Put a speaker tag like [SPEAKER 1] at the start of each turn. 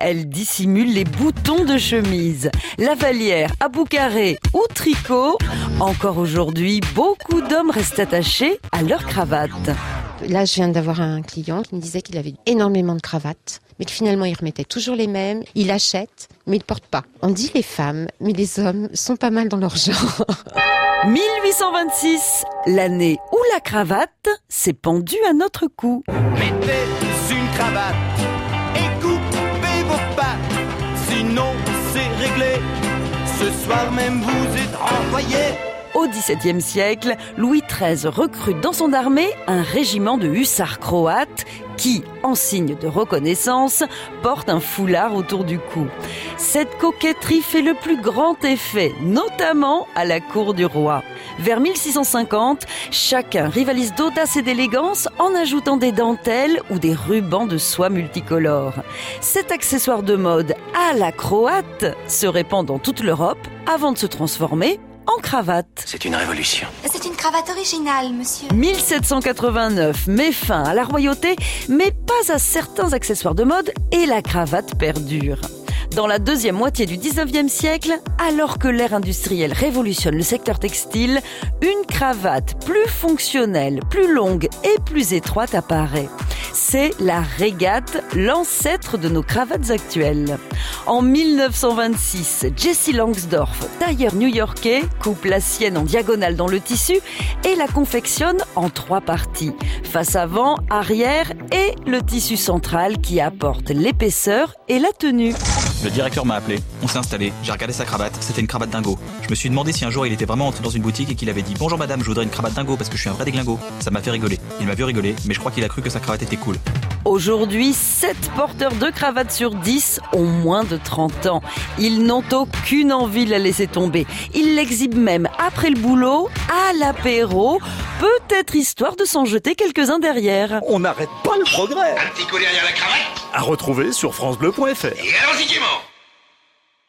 [SPEAKER 1] Elle dissimule les boutons de chemise, lavalière à bout carré ou tricot. Encore aujourd'hui, beaucoup d'hommes restent attachés à leur cravate.
[SPEAKER 2] Là, je viens d'avoir un client qui me disait qu'il avait énormément de cravates, mais que finalement, il remettait toujours les mêmes. Il achète, mais il porte pas. On dit les femmes, mais les hommes sont pas mal dans leur genre.
[SPEAKER 1] 1826, l'année où la cravate s'est pendue à notre cou.
[SPEAKER 3] Mettez une cravate et coupez même vous.
[SPEAKER 1] Au XVIIe siècle, Louis XIII recrute dans son armée un régiment de hussards croates qui, en signe de reconnaissance, porte un foulard autour du cou. Cette coquetterie fait le plus grand effet, notamment à la cour du roi. Vers 1650, chacun rivalise d'audace et d'élégance en ajoutant des dentelles ou des rubans de soie multicolores. Cet accessoire de mode à la croate se répand dans toute l'Europe avant de se transformer en cravate.
[SPEAKER 4] C'est une révolution.
[SPEAKER 5] C'est une cravate originale, monsieur.
[SPEAKER 1] 1789 met fin à la royauté, mais pas à certains accessoires de mode et la cravate perdure. Dans la deuxième moitié du 19e siècle, alors que l'ère industrielle révolutionne le secteur textile, une cravate plus fonctionnelle, plus longue et plus étroite apparaît c'est la régate, l'ancêtre de nos cravates actuelles. En 1926, Jessie Langsdorff, tailleur new-yorkais, coupe la sienne en diagonale dans le tissu et la confectionne en trois parties. Face avant, arrière et le tissu central qui apporte l'épaisseur et la tenue.
[SPEAKER 6] Le directeur m'a appelé, on s'est installé, j'ai regardé sa cravate, c'était une cravate dingo. Je me suis demandé si un jour il était vraiment entré dans une boutique et qu'il avait dit Bonjour madame, je voudrais une cravate dingo parce que je suis un vrai déglingo. Ça m'a fait rigoler. Il m'a vu rigoler, mais je crois qu'il a cru que sa cravate était cool.
[SPEAKER 1] Aujourd'hui, 7 porteurs de cravates sur 10 ont moins de 30 ans. Ils n'ont aucune envie de la laisser tomber. Ils l'exhibent même après le boulot, à l'apéro, peut-être histoire de s'en jeter quelques-uns derrière.
[SPEAKER 7] On n'arrête pas le progrès.
[SPEAKER 4] Un petit coup derrière la cravate
[SPEAKER 7] À retrouver sur francebleu.fr.
[SPEAKER 4] et allons-y